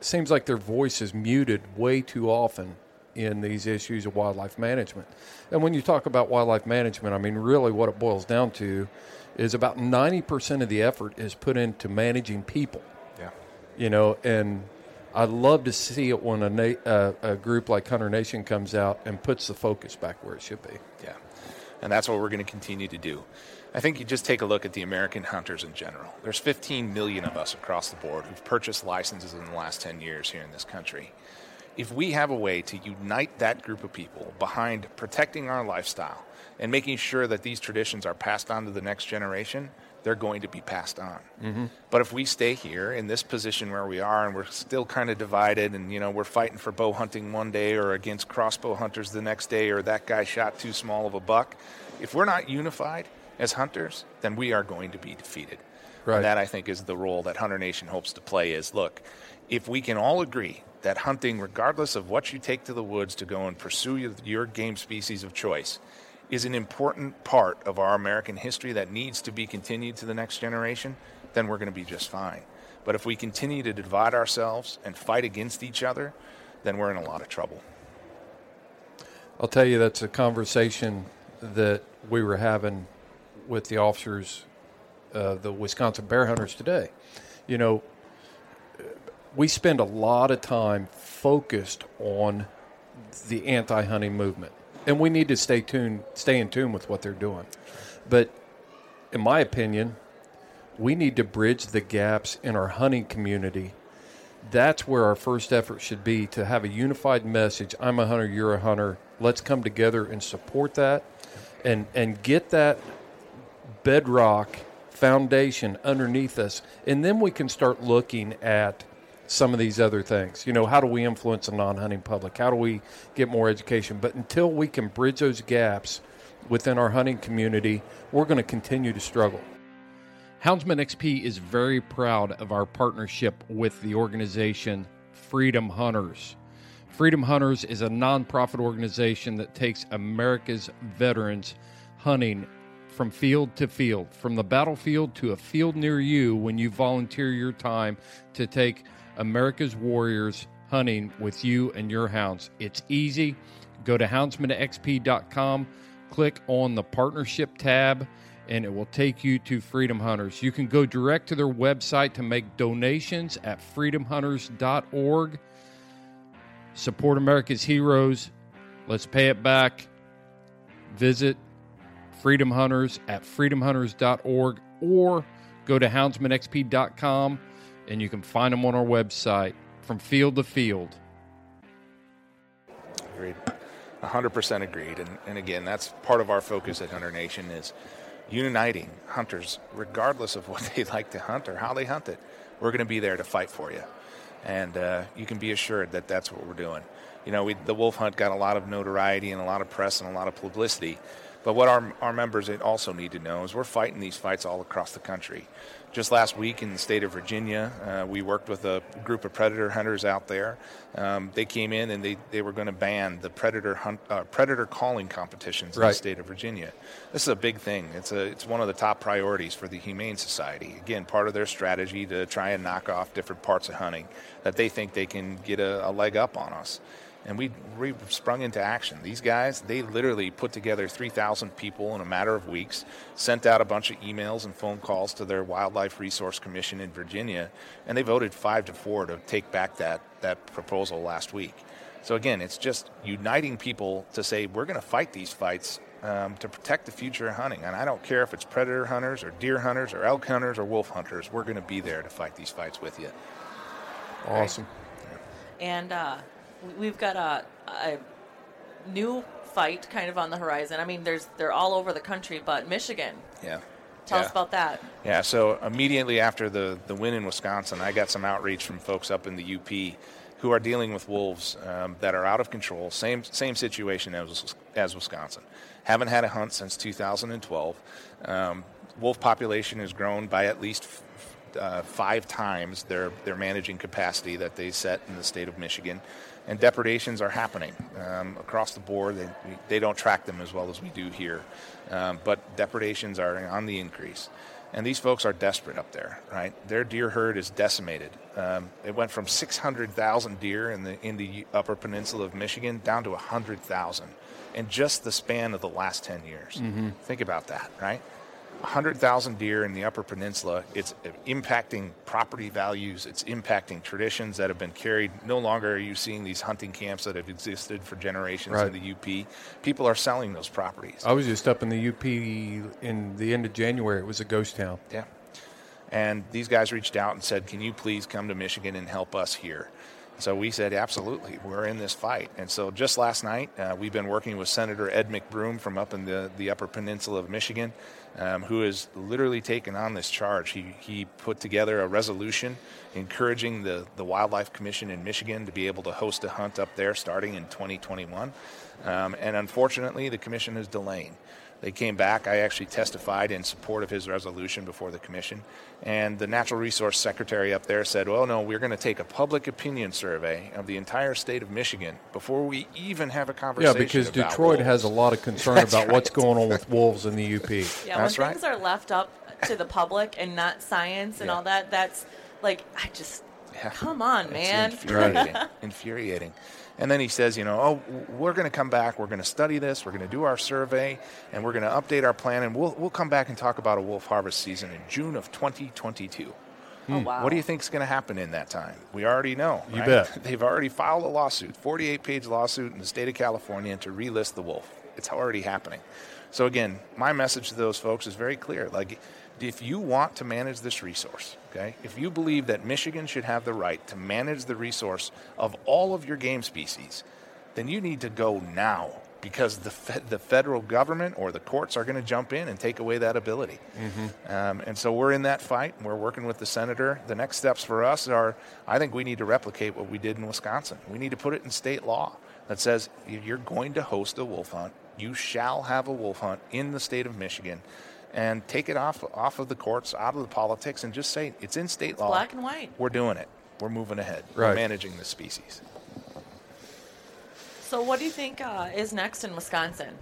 seems like their voice is muted way too often in these issues of wildlife management. And when you talk about wildlife management, I mean, really what it boils down to is about 90% of the effort is put into managing people. Yeah. You know, and I love to see it when a, na- uh, a group like Hunter Nation comes out and puts the focus back where it should be. Yeah. And that's what we're going to continue to do. I think you just take a look at the American hunters in general. There's 15 million of us across the board who've purchased licenses in the last 10 years here in this country. If we have a way to unite that group of people behind protecting our lifestyle and making sure that these traditions are passed on to the next generation, they're going to be passed on. Mm-hmm. But if we stay here in this position where we are and we're still kind of divided and you know we're fighting for bow hunting one day or against crossbow hunters the next day or that guy shot too small of a buck, if we're not unified as hunters, then we are going to be defeated. Right. And that I think is the role that Hunter Nation hopes to play. Is look, if we can all agree that hunting, regardless of what you take to the woods to go and pursue your, game species of choice, is an important part of our American history that needs to be continued to the next generation, then we're going to be just fine. But if we continue to divide ourselves and fight against each other, then we're in a lot of trouble. I'll tell you, that's a conversation that we were having with the officers, uh, the Wisconsin bear hunters today. You know, we spend a lot of time focused on the anti-hunting movement, and we need to stay tuned, stay in tune with what they're doing. But in my opinion, we need to bridge the gaps in our hunting community. That's where our first effort should be to have a unified message. I'm a hunter, you're a hunter. Let's come together and support that and and get that bedrock foundation underneath us and then we can start looking at some of these other things. You know, how do we influence the non-hunting public? How do we get more education? But until we can bridge those gaps within our hunting community, we're going to continue to struggle. Houndsman XP is very proud of our partnership with the organization Freedom Hunters. Freedom Hunters is a nonprofit organization that takes America's veterans hunting from field to field, from the battlefield to a field near you when you volunteer your time to take America's warriors hunting with you and your hounds. It's easy. Go to houndsmanxp.com, click on the partnership tab, and it will take you to Freedom Hunters. You can go direct to their website to make donations at freedomhunters.org. Support America's heroes. Let's pay it back. Visit Freedom Hunters at freedomhunters.org or go to houndsmanxp.com and you can find them on our website from field to field. Agreed. 100% agreed. And, and again, that's part of our focus at Hunter Nation is uniting hunters, regardless of what they like to hunt or how they hunt it. We're going to be there to fight for you. And uh, you can be assured that that's what we're doing. You know, we, the wolf hunt got a lot of notoriety and a lot of press and a lot of publicity. But what our, our members also need to know is we're fighting these fights all across the country. Just last week in the state of Virginia, uh, we worked with a group of predator hunters out there. Um, they came in and they, they were going to ban the predator hunt, uh, predator calling competitions in the state of Virginia. This is a big thing. It's a it's one of the top priorities for the Humane Society. Again, part of their strategy to try and knock off different parts of hunting that they think they can get a, a leg up on us and we, we sprung into action. These guys, they literally put together 3,000 people in a matter of weeks, sent out a bunch of emails and phone calls to their Wildlife Resource Commission in Virginia, and they voted five to four to take back that, that proposal last week. So again, it's just uniting people to say we're going to fight these fights um, to protect the future of hunting. And I don't care if it's predator hunters or deer hunters or elk hunters or wolf hunters. We're going to be there to fight these fights with you. Awesome. And uh, we- we've got a, a new fight kind of on the horizon. I mean, there's they're all over the country, but Michigan. Yeah. Tell Yeah. us about that. Yeah, so immediately after the, the win in Wisconsin, I got some outreach from folks up in the UP who are dealing with wolves um, that are out of control. Same same situation as as Wisconsin. Haven't had a hunt since 2012. Um, wolf population has grown by at least uh, five times their their managing capacity that they set in the state of Michigan, and depredations are happening um, across the board. They they don't track them as well as we do here, um, but depredations are on the increase. And these folks are desperate up there, right? Their deer herd is decimated. Um, it went from 600,000 deer in the in the Upper Peninsula of Michigan down to 100,000 in just the span of the last 10 years. Mhm. Think about that, right? 100,000 deer in the Upper Peninsula. It's impacting property values. It's impacting traditions that have been carried. No longer are you seeing these hunting camps that have existed for generations Right. in the UP. People are selling those properties. I was just up in the UP in the end of January. It was a ghost town. Yeah. And these guys reached out and said, Can you please come to Michigan and help us here? So we said, Absolutely, we're in this fight. And so just last night, uh, we've been working with Senator Ed McBroom from up in the, the Upper Peninsula of Michigan, um, who has literally taken on this charge. He, he put together a resolution encouraging the, the Wildlife Commission in Michigan to be able to host a hunt up there starting in 2021. Um, and unfortunately, the commission is delaying. They came back. I actually testified in support of his resolution before the commission. And the natural resource secretary up there said, well, no, we're going to take a public opinion survey of the entire state of Michigan before we even have a conversation. Yeah, because about Detroit wolves." has a lot of concern That's about what's going on with wolves in the UP. Yeah, That's when right. things are left up to the public and not science and Yeah. all that, that's like I just Yeah. come on, It's man. infuriating. infuriating. And then he says, you know, oh, we're going to come back. We're going to study this. We're going to do our survey, and we're going to update our plan, and we'll we'll come back and talk about a wolf harvest season in June of 2022. Oh, hmm. wow. What do you think is going to happen in that time? We already know. You right? bet. They've already filed a lawsuit, 48 page lawsuit in the state of California to relist the wolf. It's already happening. So, again, my message to those folks is very clear. Like, if you want to manage this resource, okay, if you believe that Michigan should have the right to manage the resource of all of your game species, then you need to go now because the, fe- the federal government or the courts are going to jump in and take away that ability. Um, and so we're in that fight. We're working with the senator. The next steps for us are I think we need to replicate what we did in Wisconsin. We need to put it in state law that says you're going to host a wolf hunt. You shall have a wolf hunt in the state of Michigan. And take it off off of the courts, out of the politics, and just say it's in state law. black and white. We're doing it. We're moving ahead. We're managing the species. So, what do you think uh, is next in Wisconsin?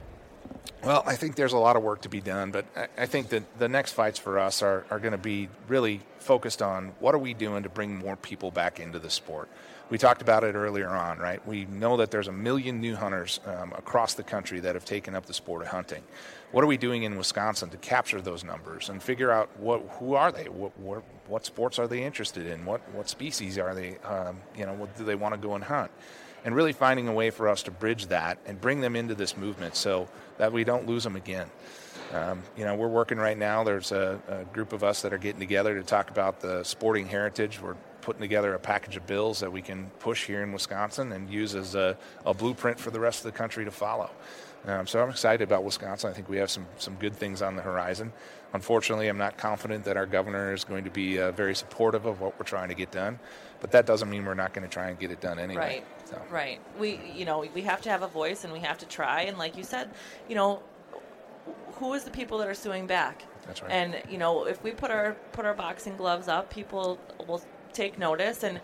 Well, I think there's a lot of work to be done, but I, I think that the next fights for us are, are going to be really focused on what are we doing to bring more people back into the sport. We talked about it earlier on, right? We know that there's a million new hunters um, across the country that have taken up the sport of hunting. What are we doing in Wisconsin to capture those numbers and figure out what who are they? What what, what sports are they interested in? What what species are they? Um, you know, what do they want to go and hunt? and really finding a way for us to bridge that and bring them into this movement so that we don't lose them again. Um, you know, we're working right now. There's a, a group of us that are getting together to talk about the sporting heritage. We're putting together a package of bills that we can push here in Wisconsin and use as a, a blueprint for the rest of the country to follow. Um, so I'm excited about Wisconsin. I think we have some, some good things on the horizon. Unfortunately, I'm not confident that our governor is going to be uh, very supportive of what we're trying to get done, but that doesn't mean we're not going to try and get it done anyway. Right. So. Right. We, you know, we have to have a voice and we have to try. And like you said, you know, who is the people that are suing back? That's right. And you know, if we put our put our boxing gloves up, people will take notice, and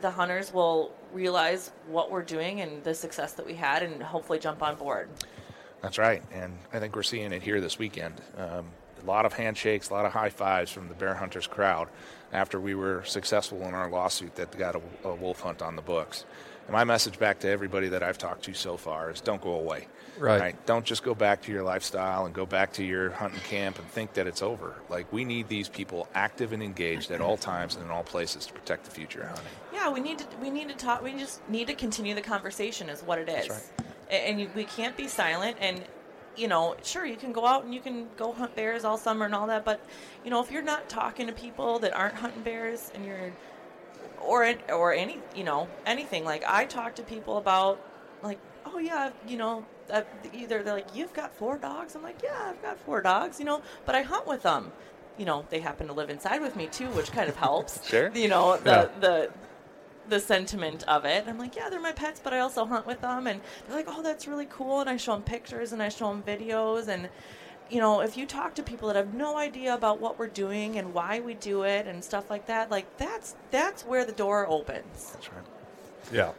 the hunters will realize what we're doing and the success that we had, and hopefully jump on board. That's right, and I think we're seeing it here this weekend. Um, a lot of handshakes, a lot of high fives from the bear hunters crowd after we were successful in our lawsuit that got a, a wolf hunt on the books. And my message back to everybody that I've talked to so far is don't go away. Right. Don't just go back to your lifestyle and go back to your hunting camp and think that it's over. Like we need these people active and engaged at all times and in all places to protect the future of hunting. Yeah, we need to we need to talk. We just need to continue the conversation, is what it is. A- And you, we can't be silent. And you know, sure, you can go out and you can go hunt bears all summer and all that, but you know, if you're not talking to people that aren't hunting bears, and you're or or any you know anything like I talk to people about like oh yeah you know either they're like you've got four dogs I'm like yeah I've got four dogs you know but I hunt with them you know they happen to live inside with me too which kind of helps Sure. you know the Yeah. the the sentiment of it I'm like yeah they're my pets but I also hunt with them and they're like oh that's really cool and I show them pictures and I show them videos and you know, if you talk to people that have no idea about what we're doing and why we do it and stuff like that, like that's that's where the door opens. That's right. Yeah.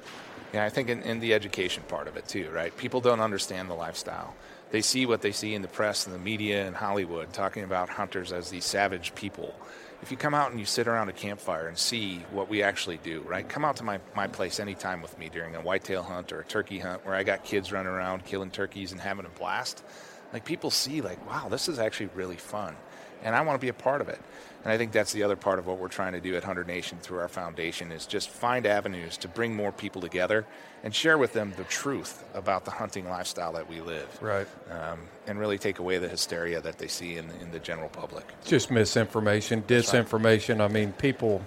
Yeah, I think in, in the education part of it too, right? People don't understand the lifestyle. They see what they see in the press and the media and Hollywood talking about hunters as these savage people. If you come out and you sit around a campfire and see what we actually do, right? Come out to my, my place anytime with me during a whitetail hunt or a turkey hunt where I got kids running around killing turkeys and having a blast. Like people see, like, wow, this is actually really fun. And I want to be a part of it. And I think that's the other part of what we're trying to do at Hunter Nation through our foundation is just find avenues to bring more people together and share with them the truth about the hunting lifestyle that we live. Right. Um, and really take away the hysteria that they see in, in the general public. Just misinformation, That's right. disinformation. I mean, people,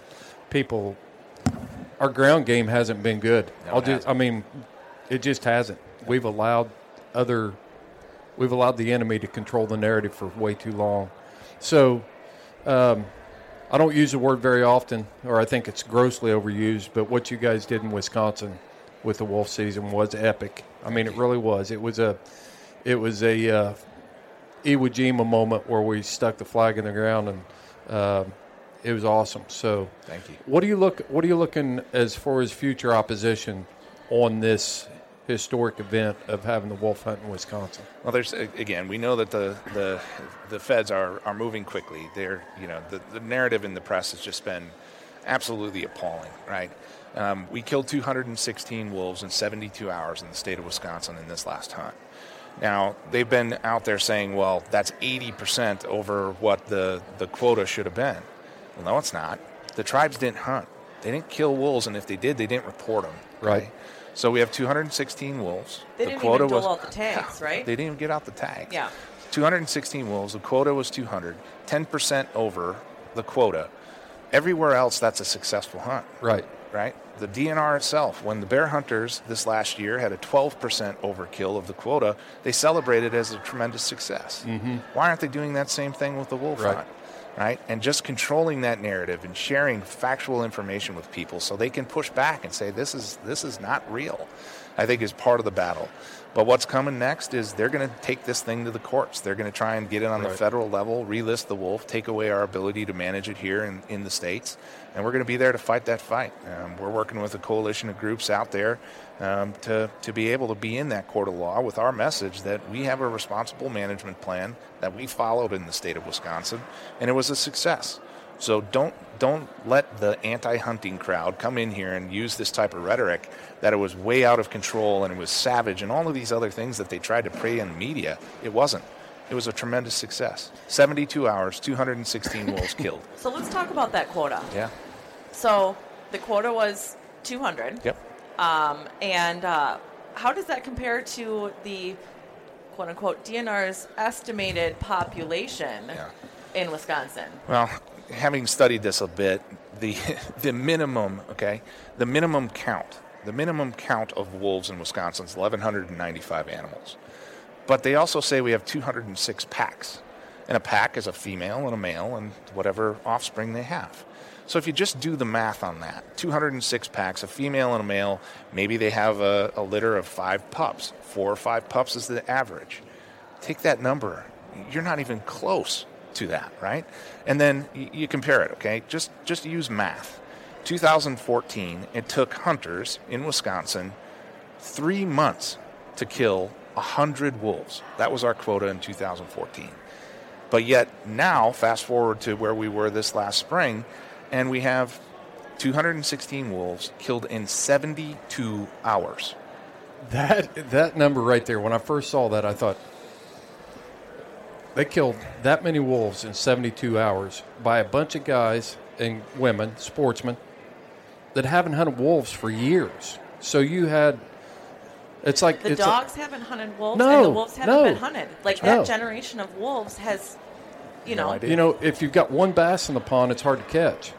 people, our ground game hasn't been good. No, I'll just, I mean, it just hasn't. We've allowed other, we've allowed the enemy to control the narrative for way too long. So, um, I don't use the word very often, or I think it's grossly overused. But what you guys did in Wisconsin with the wolf season was epic. I mean, it really was. It was a, it was a uh, Iwo Jima moment where we stuck the flag in the ground, and uh, it was awesome. So, Thank you. What do you look? What are you looking as far as future opposition on this historic event of having the wolf hunt in Wisconsin? Well, there's again, we know that the the the feds are are moving quickly. They're you know the the narrative in the press has just been absolutely appalling, right? Um, we killed 216 wolves in 72 hours in the state of Wisconsin in this last hunt. Now they've been out there saying, well, that's 80% over what the the quota should have been. Well, no, it's not. The tribes didn't hunt. They didn't kill wolves, and if they did, they didn't report them. Right. So we have 216 wolves. They the didn't quota even dole was out the tags, right? they didn't even get out the tags. Yeah. 216 wolves. The quota was 200. 10% over the quota. Everywhere else, that's a successful hunt. Right. Right? The DNR itself, when the bear hunters this last year had a 12% overkill of the quota, they celebrated as a tremendous success. Mhm. Why aren't they doing that same thing with the wolf Right. hunt? Right? And just controlling that narrative and sharing factual information with people so they can push back and say this is this is not real. I think is part of the battle. But what's coming next is they're going to take this thing to the courts. They're going to try and get it on the federal level, relist the wolf, take away our ability to manage it here in, in the states, and we're going to be there to fight that fight. Um, we're working with a coalition of groups out there um, to to be able to be in that court of law with our message that we have a responsible management plan that we followed in the state of Wisconsin, and it was a success. So don't don't let the anti-hunting crowd come in here and use this type of rhetoric that it was way out of control and it was savage and all of these other things that they tried to pray in the media. It wasn't. It was a tremendous success. 72 hours, 216 wolves killed. So let's talk about that quota. Yeah. So the quota was 200. Yep. Um, and uh, how does that compare to the quote unquote DNR's estimated population in Wisconsin? Well, having studied this a bit, the the minimum, okay, the minimum count, the minimum count of wolves in Wisconsin is 1,195 animals. But they also say we have 206 packs, and a pack is a female and a male and whatever offspring they have. So if you just do the math on that, 206 packs, a female and a male, maybe they have a, a litter of five pups. Four or five pups is the average. Take that number. You're not even close to that, right? And then you compare it, okay? Just just use math. 2014, it took hunters in Wisconsin three months to kill 100 wolves. That was our quota in 2014. But yet now, fast forward to where we were this last spring, and we have 216 wolves killed in 72 hours. That that number right there. When I first saw that, I thought they killed that many wolves in 72 hours by a bunch of guys and women, sportsmen, that haven't hunted wolves for years. So you had, it's like The it's dogs haven't hunted wolves, No, and the wolves haven't no. been hunted. Like No. that generation of wolves has, you know, You know, if you've got one bass in the pond, it's hard to catch.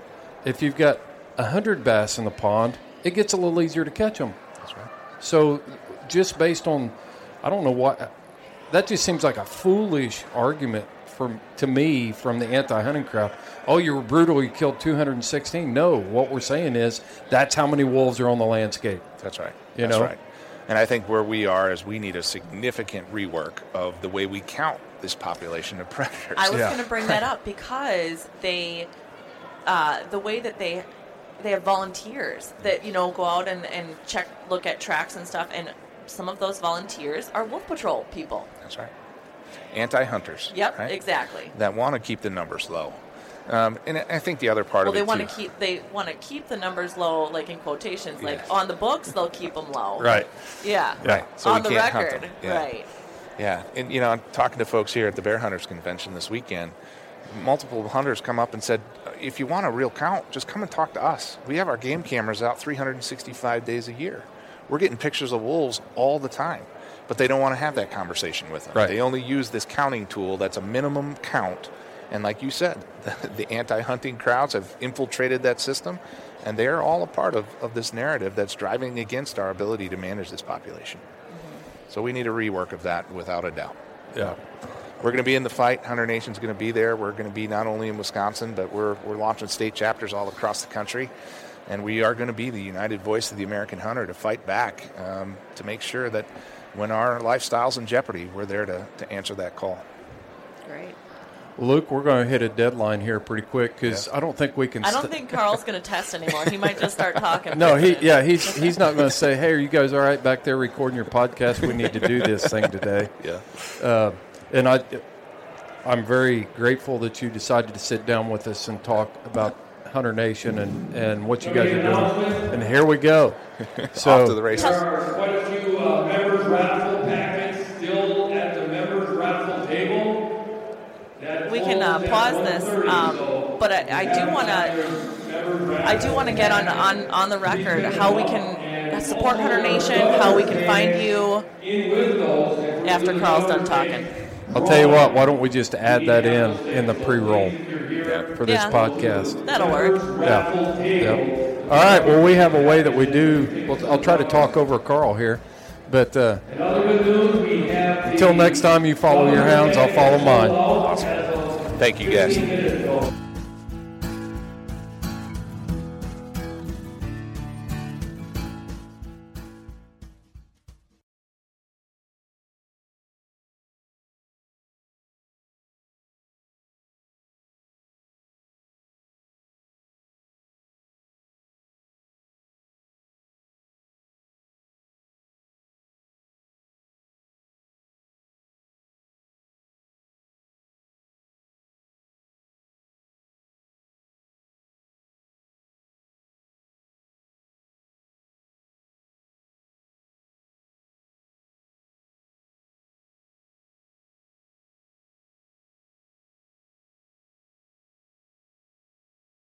If you've got a hundred bass in the pond, it gets a little easier to catch them. That's right. So, just based on, I don't know what, that just seems like a foolish argument from to me from the anti-hunting crowd. Oh, you were brutal. You killed 216. No, what we're saying is that's how many wolves are on the landscape. That's right. You That's know, right. And I think where we are is we need a significant rework of the way we count this population of predators. I was going to bring that up because they, uh, the way that they, they have volunteers that you know go out and, and check, look at tracks and stuff, and some of those volunteers are wolf patrol people. That's right. Anti-hunters. Yep, right? exactly. That want to keep the numbers low. Um, and I think the other part Well, of they it want too. to keep they want to keep the numbers low, like in quotations, like Yes. on the books they'll keep them low. Right. Yeah. Right. So on we the can't hunt record. them. Yeah. Right. Yeah, and you know, I'm talking to folks here at the Bear Hunters Convention this weekend. Multiple hunters come up and said, "If you want a real count, just come and talk to us. We have our game cameras out 365 days a year. We're getting pictures of wolves all the time." But they don't want to have that conversation with them. Right. They only use this counting tool that's a minimum count. And like you said, the, the anti-hunting crowds have infiltrated that system, and they are all a part of, of this narrative that's driving against our ability to manage this population. So we need a rework of that without a doubt. Yeah. We're going to be in the fight. Hunter Nation's going to be there. We're going to be not only in Wisconsin, but we're, we're launching state chapters all across the country. And we are going to be the united voice of the American hunter to fight back, um, to make sure that when our lifestyle's in jeopardy, we're there to, to answer that call. Great. Luke, we're going to hit a deadline here pretty quick because I don't think we can. I don't st- think Carl's going to test anymore. He might just start talking. No, he yeah he's he's not going to say, "Hey, are you guys all right back there recording your podcast? We need to do this thing today." Yeah. Uh, and I, I'm very grateful that you decided to sit down with us and talk about Hunter Nation and, and what you guys are doing. And here we go. So Off to the races. Quite a few uh, members' raffle packets still at the members' raffle table. That we can uh, folds pause this, um, but I, I do want to. I do want to get on, on on the record how we can support Hunter Nation, how we can find you after Carl's done talking. I'll tell you what. Why don't we just add that in in the pre-roll for this Yeah. podcast? That'll work. Yeah. yeah. All right. Well, we have a way that we do. Well, I'll try to talk over Carl here, but uh, until next time, you follow your hounds. I'll follow mine. Thank you, guys.